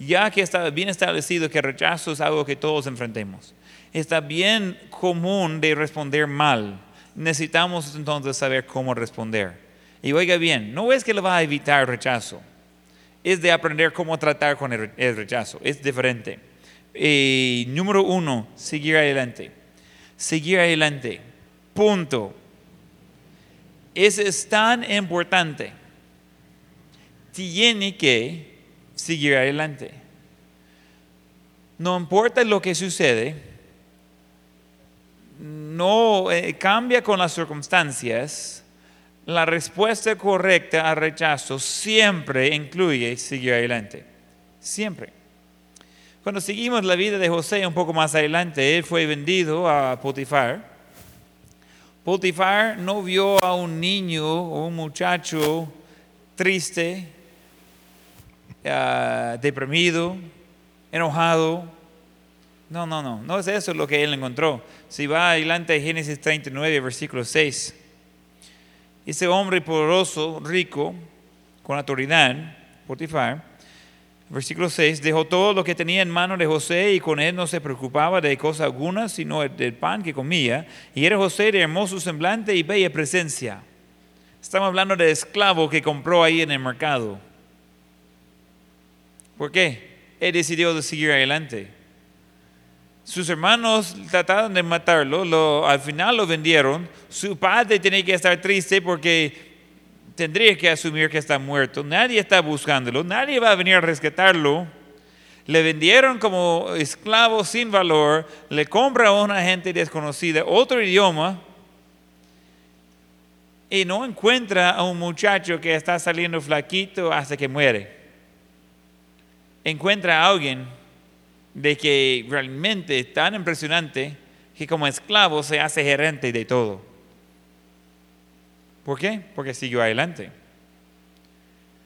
Ya que está bien establecido que rechazo es algo que todos enfrentemos. Está bien común de responder mal necesitamos entonces saber cómo responder. Y oiga bien, no es que le va a evitar rechazo, es de aprender cómo tratar con el, rechazo, es diferente. Y número uno, seguir adelante. Seguir adelante. Punto. Eso es tan importante. Tiene que seguir adelante. No importa lo que sucede, no eh, cambia con las circunstancias, la respuesta correcta al rechazo siempre incluye seguir adelante. Siempre. Cuando seguimos la vida de José un poco más adelante, él fue vendido a Potifar. Potifar no vio a un niño o un muchacho triste, ah, deprimido, enojado, no, no, no, no es eso lo que él encontró. Si va adelante a Génesis 39, versículo 6, ese hombre poderoso, rico, con autoridad, Potifar, versículo 6, dejó todo lo que tenía en mano de José y con él no se preocupaba de cosa alguna, sino del pan que comía. Y era José de hermoso semblante y bella presencia. Estamos hablando de esclavo que compró ahí en el mercado. ¿Por qué? Él decidió de seguir adelante sus hermanos trataron de matarlo, al final lo vendieron. Su padre tenía que estar triste porque tendría que asumir que está muerto. Nadie está buscándolo, nadie va a venir a rescatarlo. Le vendieron como esclavo sin valor, le compra a una gente desconocida otro idioma y no encuentra a un muchacho que está saliendo flaquito hasta que muere. Encuentra a alguien de que realmente es tan impresionante que como esclavo se hace gerente de todo. ¿Por qué? Porque siguió adelante.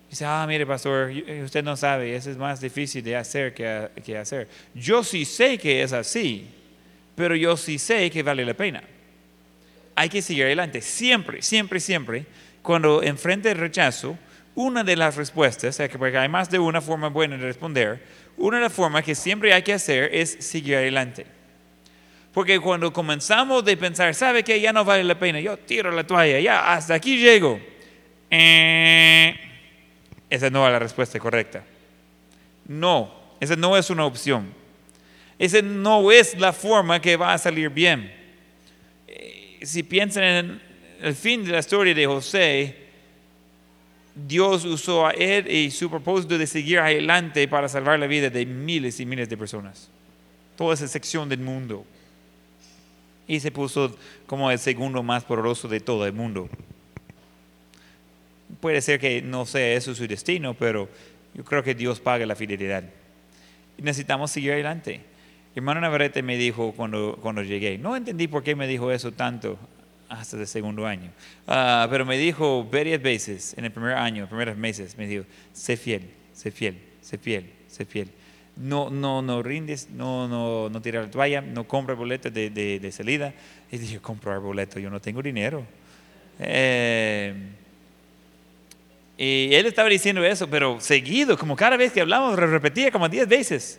Dice, ah, mire, pastor, usted no sabe, eso es más difícil de hacer que, que hacer. Yo sí sé que es así, pero yo sí sé que vale la pena. Hay que seguir adelante. Siempre, siempre, siempre, cuando enfrente el rechazo, una de las respuestas, porque hay más de una forma buena de responder, una de las formas que siempre hay que hacer es seguir adelante. Porque cuando comenzamos de pensar, ¿sabe que Ya no vale la pena, yo tiro la toalla, ya hasta aquí llego. Eh, esa no es la respuesta correcta. No, esa no es una opción. Esa no es la forma que va a salir bien. Eh, si piensan en el fin de la historia de José, Dios usó a él y su propósito de seguir adelante para salvar la vida de miles y miles de personas. Toda esa sección del mundo. Y se puso como el segundo más poderoso de todo el mundo. Puede ser que no sea eso su destino, pero yo creo que Dios paga la fidelidad. necesitamos seguir adelante. Hermano Navarrete me dijo cuando, cuando llegué, no entendí por qué me dijo eso tanto hasta el segundo año. Ah, pero me dijo varias veces en el primer año, primeros meses, me dijo, sé fiel, sé fiel, sé fiel, sé fiel. No, no, no rindes, no, no, no tirar la toalla, no compra boletos de, de, de, salida. Y dije, comprar boleto, yo no tengo dinero. Eh, y él estaba diciendo eso, pero seguido, como cada vez que hablamos, repetía como diez veces.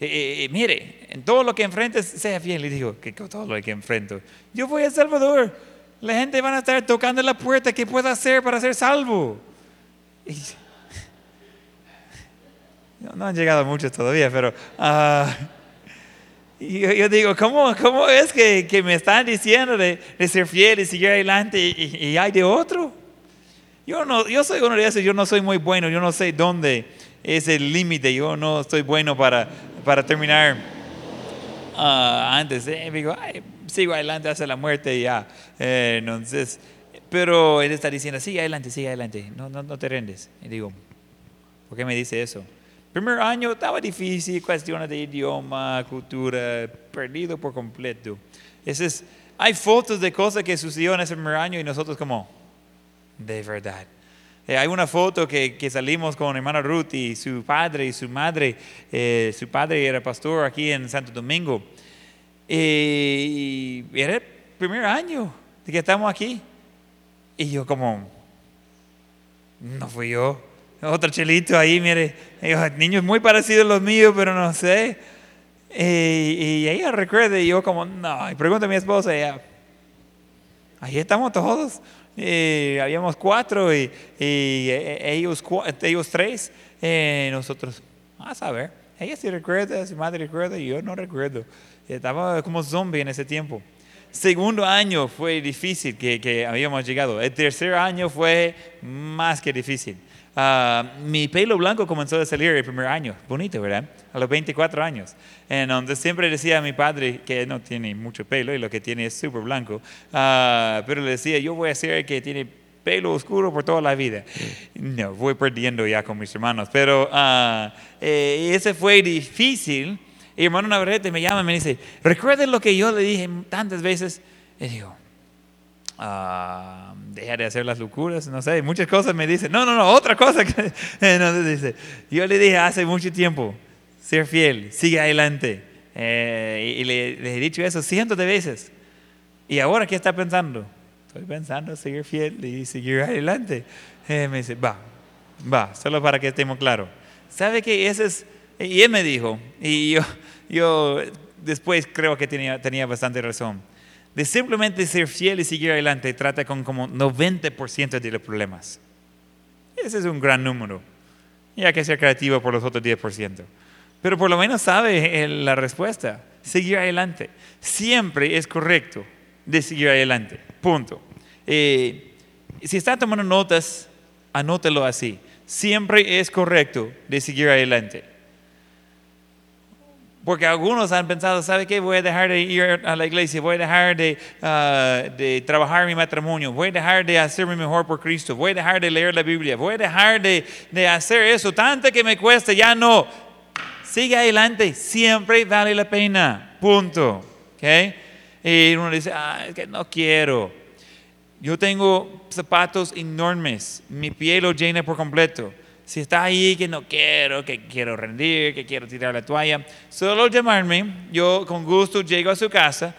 Eh, eh, mire, en todo lo que enfrentes, sea fiel. Y digo, ¿qué todo lo que enfrento? Yo voy a Salvador. La gente va a estar tocando la puerta. ¿Qué puedo hacer para ser salvo? No, han llegado muchos todavía, pero... Uh, yo, digo, ¿cómo, cómo es que, que, me están diciendo de, de, ser fiel y seguir adelante y, y, hay de otro? Yo, no, yo soy uno de esos, yo no soy muy bueno, yo no sé dónde es el límite, yo no estoy bueno para para terminar uh, antes, eh, digo, sigo adelante hasta la muerte y ya. Eh, entonces, pero él está diciendo, sigue adelante, sigue adelante, no, no, no te rendes. Y digo, ¿por qué me dice eso? Primer año estaba difícil, cuestiones de idioma, cultura, perdido por completo. Es, hay fotos de cosas que sucedió en ese primer año y nosotros como, de verdad. Eh, hay una foto que, que, salimos con hermana Ruth y su padre y su madre. Eh, su padre era pastor aquí en Santo Domingo. y era el primer año de que estamos aquí. Y yo como, no fui yo. Otro chelito ahí, mire, niños muy parecidos a los míos, pero no sé. Y, y ella recuerda y yo como, no, y pregunta a mi esposa, ella, ahí estamos todos y habíamos cuatro y, ellos, ellos tres, eh, nosotros, a saber, ella sí recuerda, su madre recuerda y yo no recuerdo. Estaba como zombie en ese tiempo. Segundo año fue difícil que, que habíamos llegado. El tercer año fue más que difícil. Uh, mi pelo blanco comenzó a salir el primer año, bonito, ¿verdad? A los 24 años. En donde siempre decía a mi padre que no tiene mucho pelo y lo que tiene es súper blanco, uh, pero le decía, yo voy a ser el que tiene pelo oscuro por toda la vida. No, voy perdiendo ya con mis hermanos, pero uh, eh, ese fue difícil. Y hermano Navarrete me llama y me dice, recuerden lo que yo le dije tantas veces. Y digo, uh, deja de hacer las locuras, no sé, muchas cosas me dicen, no, no, no, otra cosa que dice, yo le dije hace mucho tiempo, ser fiel, sigue adelante, eh, y, le, he dicho eso cientos de veces, y ahora ¿qué está pensando? Estoy pensando seguir fiel y seguir adelante. Eh, me dice, va, va, solo para que estemos claros. ¿Sabe que ese es? Y él me dijo, y yo, yo después creo que tenía, tenía bastante razón de simplemente ser fiel y seguir adelante trata con como 90% de los problemas. Ese es un gran número. Y hay que ser creativo por los otros 10%. Pero por lo menos sabe la respuesta. Seguir adelante. Siempre es correcto de seguir adelante. Punto. Eh, si está tomando notas, anótelo así. Siempre es correcto de seguir adelante. Porque algunos han pensado, ¿sabe qué? Voy a dejar de ir a la iglesia, voy a dejar de, uh, de trabajar mi matrimonio, voy a dejar de hacerme mejor por Cristo, voy a dejar de leer la Biblia, voy a dejar de, hacer eso, tanto que me cuesta, ya no. Sigue adelante, siempre vale la pena, punto. ¿Okay? Y uno dice, ah, es que no quiero. Yo tengo zapatos enormes, mi piel lo llena por completo. Si está ahí que no quiero, que quiero rendir, que quiero tirar la toalla, solo llamarme, yo con gusto llego a su casa,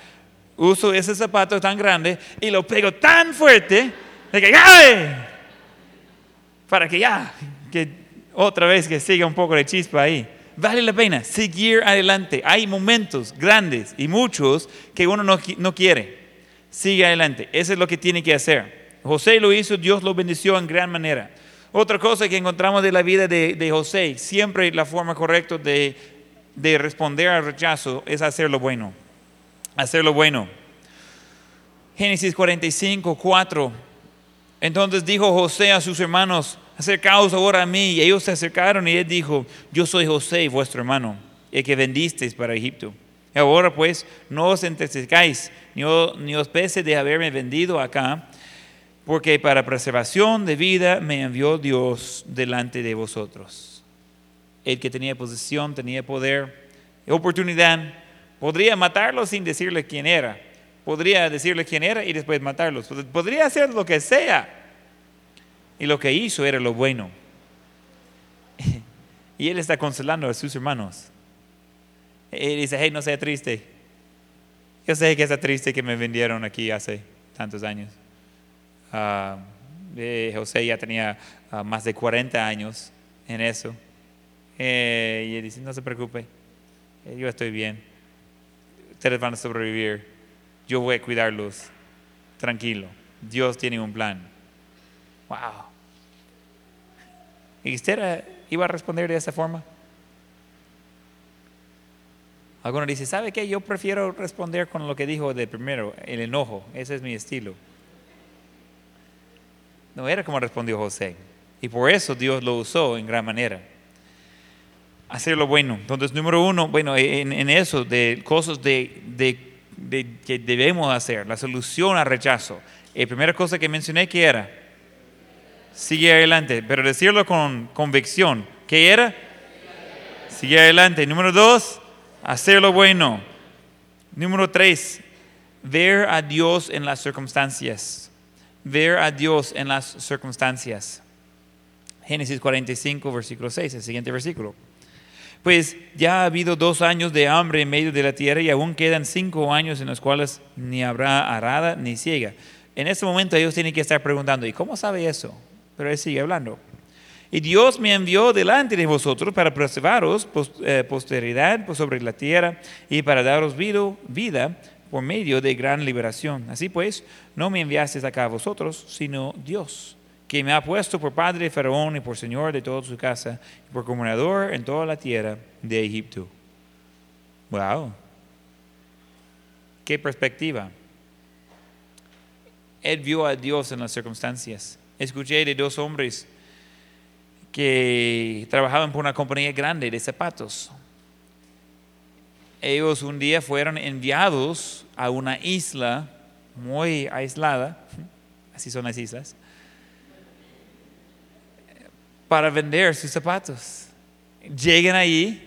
uso ese zapato tan grande y lo pego tan fuerte de que ¡ay! Para que ya, que otra vez que siga un poco de chispa ahí. Vale la pena seguir adelante. Hay momentos grandes y muchos que uno no, no quiere. Sigue adelante. Eso es lo que tiene que hacer. José lo hizo, Dios lo bendició en gran manera. Otra cosa que encontramos de la vida de, José, siempre la forma correcta de, responder al rechazo es hacer lo bueno. Hacer lo bueno. Génesis 45, 4. Entonces dijo José a sus hermanos, acercaos ahora a mí. Y ellos se acercaron y él dijo, yo soy José, vuestro hermano, el que vendisteis para Egipto. Ahora pues, no os entristezcáis, ni, ni os pese de haberme vendido acá, porque para preservación de vida me envió Dios delante de vosotros. El que tenía posición, tenía poder, oportunidad, podría matarlo sin decirle quién era. Podría decirle quién era y después matarlos. Podría hacer lo que sea. Y lo que hizo era lo bueno. Y él está consolando a sus hermanos. Él dice, hey, no sea triste. Yo sé que está triste que me vendieron aquí hace tantos años. Eh, José ya tenía ah, más de 40 años en eso. Eh, y dice, no se preocupe, eh, yo estoy bien. Ustedes van a sobrevivir. Yo voy a cuidarlos. Tranquilo. Dios tiene un plan. Wow. ¿Y usted iba a responder de esa forma? Algunos dicen, ¿sabe qué? Yo prefiero responder con lo que dijo de primero, el enojo. Ese es mi estilo. No era como respondió José. Y por eso Dios lo usó en gran manera. Hacer lo bueno. Entonces, número uno, bueno, en, eso, de cosas de, que debemos hacer, la solución al rechazo. La primera cosa que mencioné, ¿qué era? Sigue adelante, pero decirlo con convicción. ¿Qué era? Sigue adelante. Número dos, hacer lo bueno. Número tres, ver a Dios en las circunstancias ver a Dios en las circunstancias. Génesis 45, versículo 6, el siguiente versículo. Pues ya ha habido dos años de hambre en medio de la tierra y aún quedan cinco años en los cuales ni habrá arada ni ciega. En este momento ellos tienen que estar preguntando, ¿y cómo sabe eso? Pero él sigue hablando. Y Dios me envió delante de vosotros para preservaros eh, posteridad sobre la tierra y para daros vida por medio de gran liberación. Así pues, no me enviasteis acá a vosotros, sino Dios, que me ha puesto por padre de Faraón y por señor de toda su casa, y por gobernador en toda la tierra de Egipto. Wow. Qué perspectiva. Él vio a Dios en las circunstancias. Escuché de dos hombres que trabajaban por una compañía grande de zapatos ellos un día fueron enviados a una isla muy aislada, así son las islas, para vender sus zapatos. Llegan allí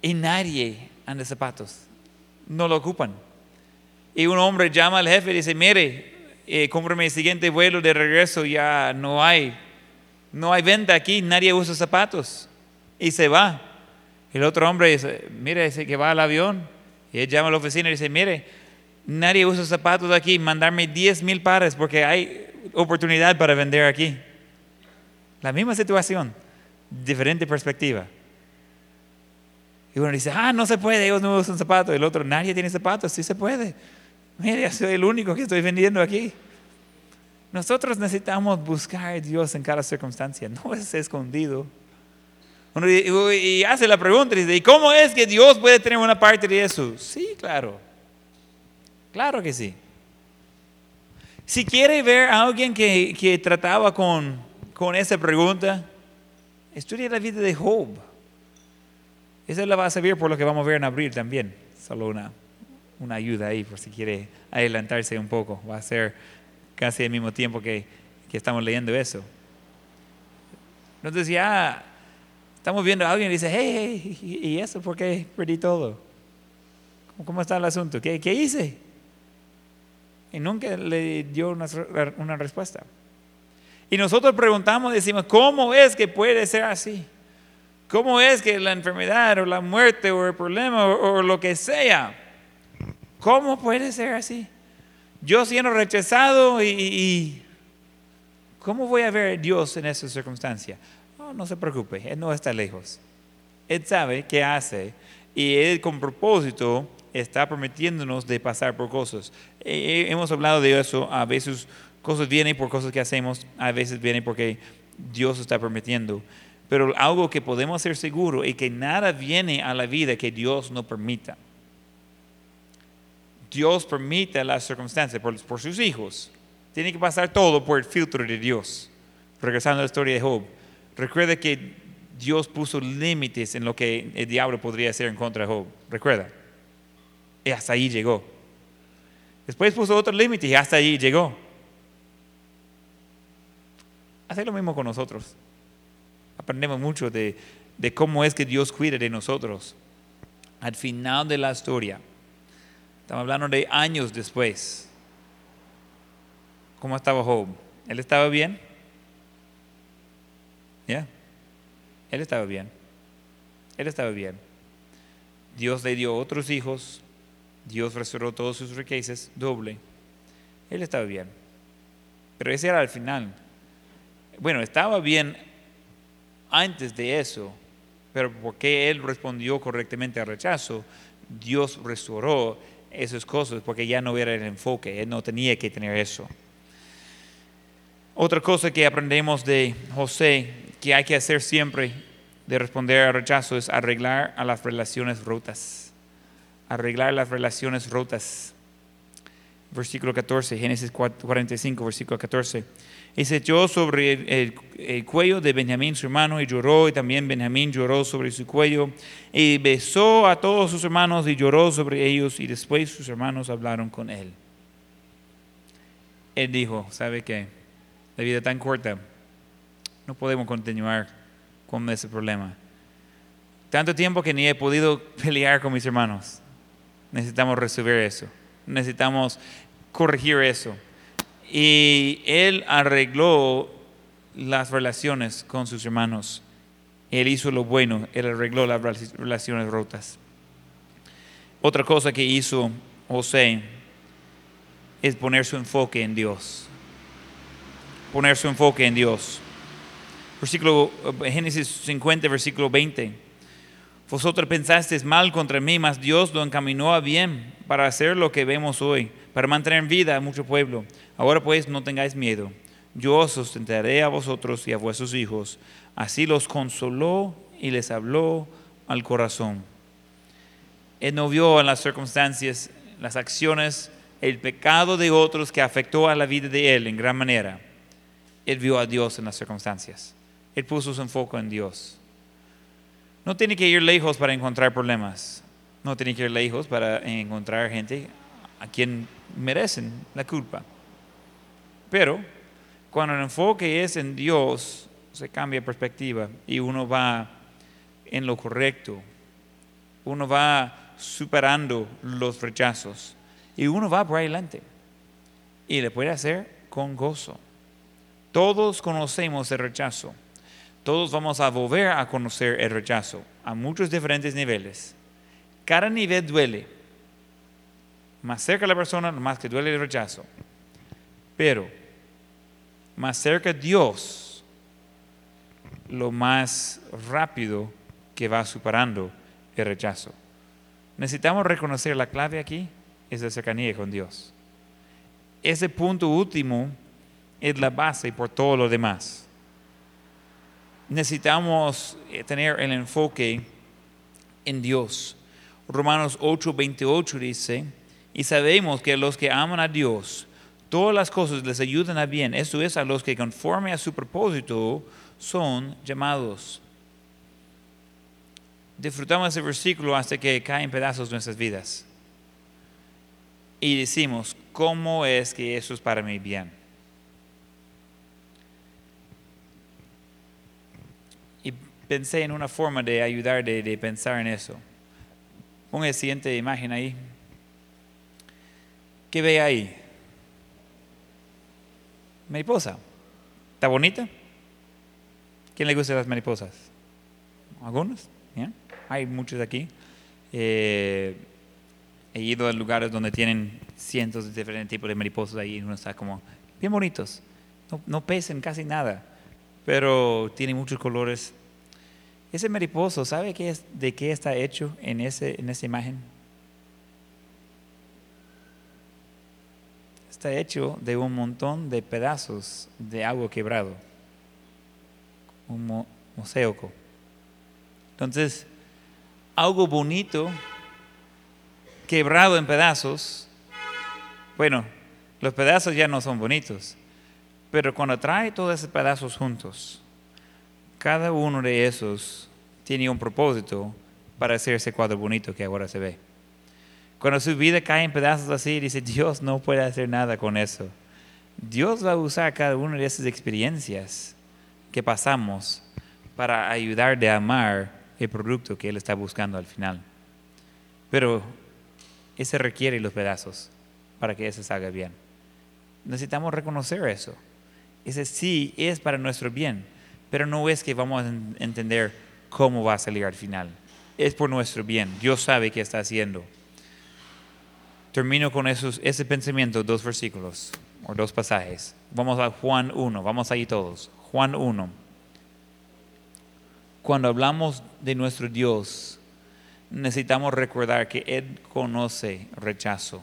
y nadie anda zapatos, no lo ocupan. Y un hombre llama al jefe y dice, mire, eh, cómprame el siguiente vuelo de regreso, ya no hay, no hay venta aquí, nadie usa zapatos. Y se va. El otro hombre dice, mire, dice que va al avión. Y él llama a la oficina y dice, mire, nadie usa zapatos aquí, mandarme 10 mil pares porque hay oportunidad para vender aquí. La misma situación, diferente perspectiva. Y uno dice, ah, no se puede, ellos no usan zapatos. El otro, nadie tiene zapatos, sí se puede. Mire, soy el único que estoy vendiendo aquí. Nosotros necesitamos buscar a Dios en cada circunstancia, no es escondido. Y hace la pregunta, dice, ¿y cómo es que Dios puede tener una parte de eso? Sí, claro. Claro que sí. Si quiere ver a alguien que, que trataba con, con esa pregunta, estudia la vida de Job. Esa la va a servir por lo que vamos a ver en abril también. Solo una, una ayuda ahí por si quiere adelantarse un poco. Va a ser casi al mismo tiempo que, que estamos leyendo eso. Entonces ya Estamos viendo a alguien y dice, hey, hey, ¿y eso por qué perdí todo? ¿Cómo está el asunto? ¿Qué, hice? Y nunca le dio una, una, respuesta. Y nosotros preguntamos, decimos, ¿cómo es que puede ser así? ¿Cómo es que la enfermedad o la muerte o el problema o, lo que sea, cómo puede ser así? Yo siendo rechazado y, y ¿cómo voy a ver a Dios en esa circunstancia? No, se preocupe, Él no está lejos. Él sabe qué hace y Él con propósito está permitiéndonos de pasar por cosas. Eh, eh, hemos hablado de eso, a veces cosas vienen por cosas que hacemos, a veces vienen porque Dios está permitiendo. Pero algo que podemos ser seguros es que nada viene a la vida que Dios no permita. Dios permite las circunstancias por sus hijos. Tiene que pasar todo por el filtro de Dios. Regresando a la historia de Job. Recuerda que Dios puso límites en lo que el diablo podría hacer en contra de Job. Recuerda. Y hasta ahí llegó. Después puso otro límite y hasta ahí llegó. Hace lo mismo con nosotros. Aprendemos mucho de, de cómo es que Dios cuida de nosotros. Al final de la historia, estamos hablando de años después. ¿Cómo estaba Job? ¿Él estaba bien? Él estaba bien. Él estaba bien. Dios le dio otros hijos. Dios restauró todos sus riquezas, doble. Él estaba bien. Pero ese era el final. Bueno, estaba bien antes de eso, pero porque él respondió correctamente al rechazo, Dios restauró esas cosas porque ya no era el enfoque, él no tenía que tener eso. Otra cosa que aprendemos de José, que hay que hacer siempre de responder al rechazo, es arreglar a las relaciones rotas. Arreglar las relaciones rotas. Versículo 14, Génesis 45, versículo 14. Y se echó sobre el, cuello de Benjamín su hermano y lloró, y también Benjamín lloró sobre su cuello, y besó a todos sus hermanos y lloró sobre ellos, y después sus hermanos hablaron con él. Él dijo, ¿sabe qué? La vida tan corta, no podemos continuar con ese problema. Tanto tiempo que ni he podido pelear con mis hermanos. Necesitamos resolver eso. Necesitamos corregir eso. Y él arregló las relaciones con sus hermanos. Él hizo lo bueno, él arregló las relaciones rotas. Otra cosa que hizo José es poner su enfoque en Dios. Poner su enfoque en Dios. Versículo eh, Génesis 50, versículo 20. Vosotros pensasteis mal contra mí, mas Dios lo encaminó a bien para hacer lo que vemos hoy, para mantener en vida a mucho pueblo. Ahora pues no tengáis miedo. Yo os sustentaré a vosotros y a vuestros hijos. Así los consoló y les habló al corazón. Él no vio en las circunstancias, las acciones, el pecado de otros que afectó a la vida de él en gran manera. Él vio a Dios en las circunstancias. Él puso su enfoque en Dios. No tiene que ir lejos para encontrar problemas. No tiene que ir lejos para encontrar gente a quien merecen la culpa. Pero cuando el enfoque es en Dios, se cambia perspectiva y uno va en lo correcto. Uno va superando los rechazos y uno va por adelante. Y le puede hacer con gozo. Todos conocemos el rechazo todos vamos a volver a conocer el rechazo a muchos diferentes niveles. Cada nivel duele. Más cerca la persona, más que duele el rechazo. Pero más cerca Dios, lo más rápido que va superando el rechazo. Necesitamos reconocer la clave aquí es la cercanía con Dios. Ese punto último es la base por todo lo demás necesitamos eh, tener el enfoque en Dios. Romanos 8, 28 dice, y sabemos que los que aman a Dios, todas las cosas les ayudan a bien. Esto es a los que conforme a su propósito son llamados. Disfrutamos ese versículo hasta que caen pedazos nuestras vidas. Y decimos, ¿cómo es que eso es para mi bien? Pensé en una forma de ayudar, de, pensar en eso. Ponga la siguiente imagen ahí. ¿Qué ve ahí? Mariposa. ¿Está bonita? ¿Quién le gusta las mariposas? ¿Algunos? Hay muchos aquí. Eh, he ido a lugares donde tienen cientos de diferentes tipos de mariposas ahí y uno está como bien bonitos. No, no pesen casi nada, pero tienen muchos colores ese mariposo, ¿sabe qué es, de qué está hecho en, ese, en esa imagen? Está hecho de un montón de pedazos de agua quebrado, un mosaico. Entonces, algo bonito, quebrado en pedazos, Bueno, los pedazos ya no son bonitos, pero cuando trae todos esos pedazos juntos, cada uno de esos tiene un propósito para hacer ese cuadro bonito que ahora se ve. Cuando su vida cae en pedazos así, dice, Dios no puede hacer nada con eso. Dios va a usar cada una de esas experiencias que pasamos para ayudar de amar el producto que Él está buscando al final. Pero ese requiere los pedazos para que eso salga bien. Necesitamos reconocer eso. Ese sí es para nuestro bien, pero no es que vamos a entender cómo va a salir al final. Es por nuestro bien. Dios sabe qué está haciendo. Termino con esos, ese pensamiento, dos versículos o dos pasajes. Vamos a Juan 1, vamos ahí todos. Juan 1. Cuando hablamos de nuestro Dios, necesitamos recordar que Él conoce rechazo.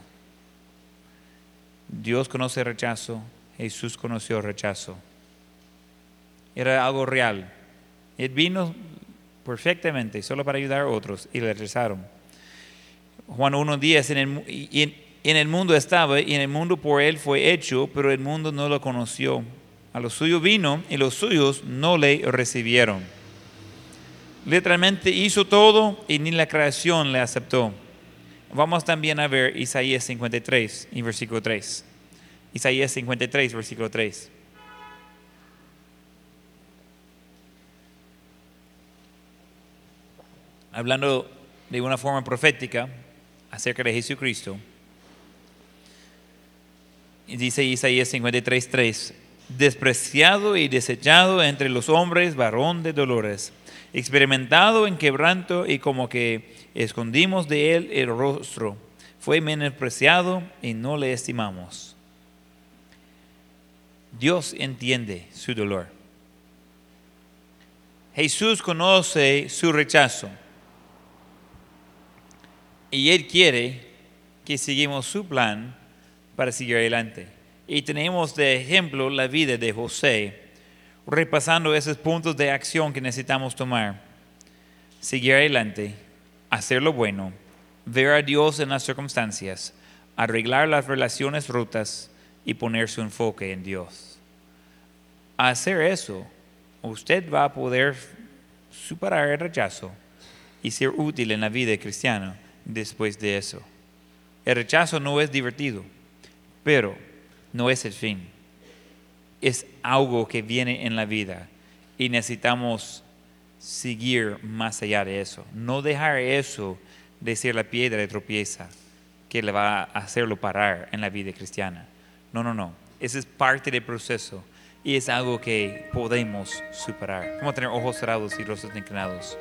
Dios conoce rechazo, Jesús conoció rechazo. Era algo real. Él vino perfectamente solo para ayudar a otros y le rechazaron. Juan 1.10, en en el mundo estaba y en el mundo por él fue hecho, pero el mundo no lo conoció. A los suyos vino y los suyos no le recibieron. Literalmente hizo todo y ni la creación le aceptó. Vamos también a ver Isaías 53 y versículo 3. Isaías 53, versículo 3. Hablando de una forma profética acerca de Jesucristo, dice Isaías 53, 3, despreciado y desechado entre los hombres, varón de dolores, experimentado en quebranto y como que escondimos de él el rostro, fue menospreciado y no le estimamos. Dios entiende su dolor. Jesús conoce su rechazo y Él quiere que sigamos su plan para seguir adelante. Y tenemos de ejemplo la vida de José, repasando esos puntos de acción que necesitamos tomar. Seguir adelante, hacer lo bueno, ver a Dios en las circunstancias, arreglar las relaciones rotas y poner su enfoque en Dios. Hacer eso, usted va a poder superar el rechazo y ser útil en la vida cristiana después de eso. El rechazo no es divertido pero no es el fin. Es algo que viene en la vida y necesitamos seguir más allá de eso. No dejar eso de ser la piedra de tropieza que le va a hacerlo parar en la vida cristiana. No, no, no. Ese es parte del proceso y es algo que podemos superar. Vamos a tener ojos cerrados y rostros inclinados.